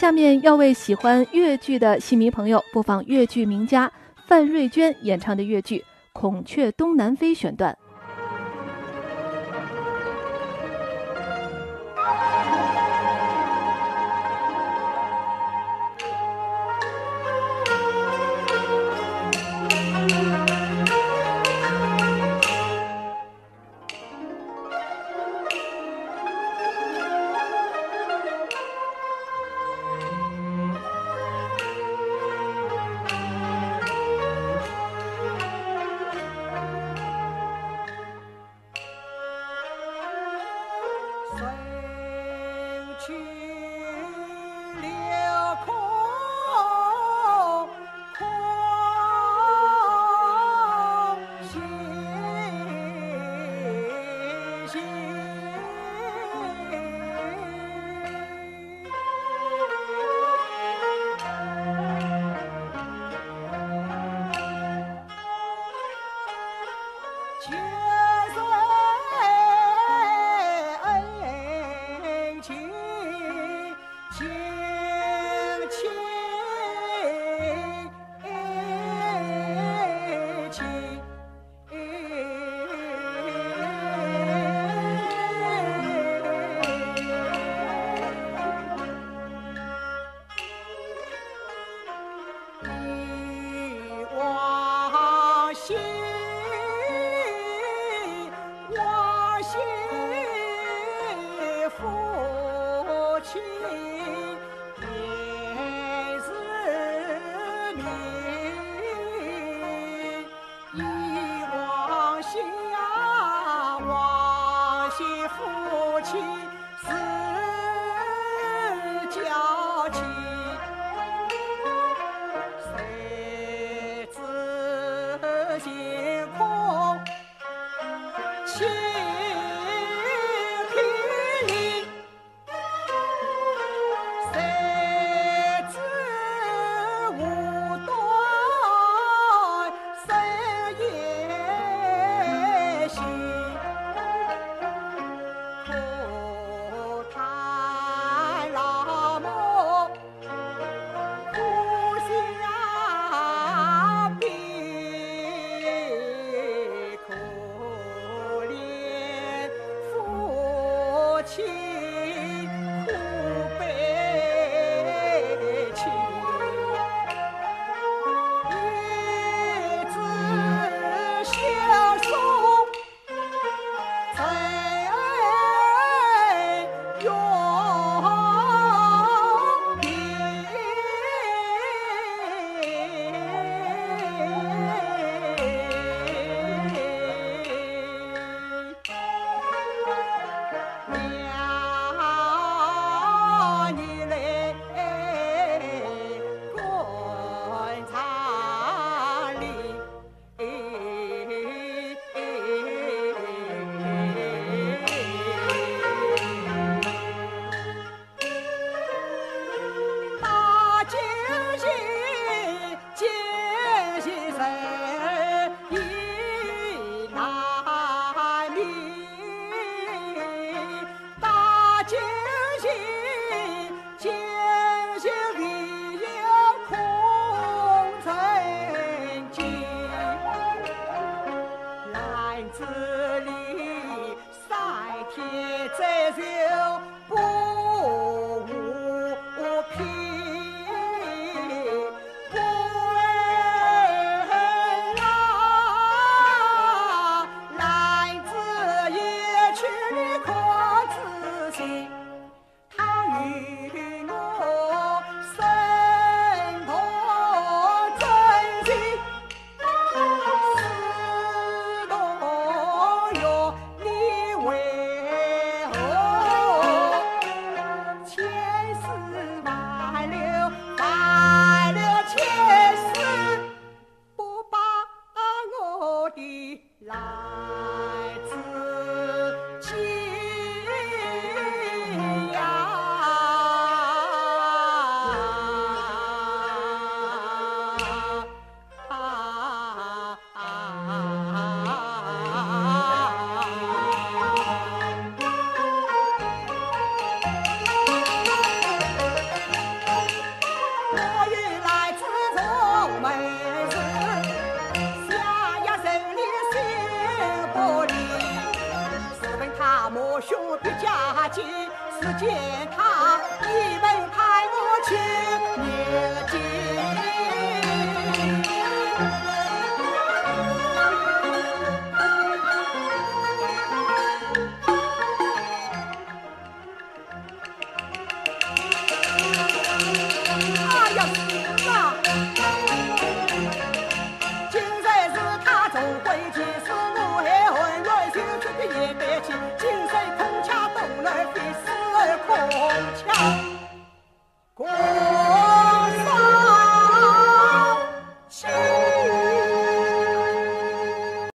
下面要为喜欢越剧的戏迷朋友播放越剧名家范瑞娟演唱的越剧《孔雀东南飞》选段。Bye. love. 心间小别了，空存。三天。母兄别家近，只见他一门派我去迎接。try.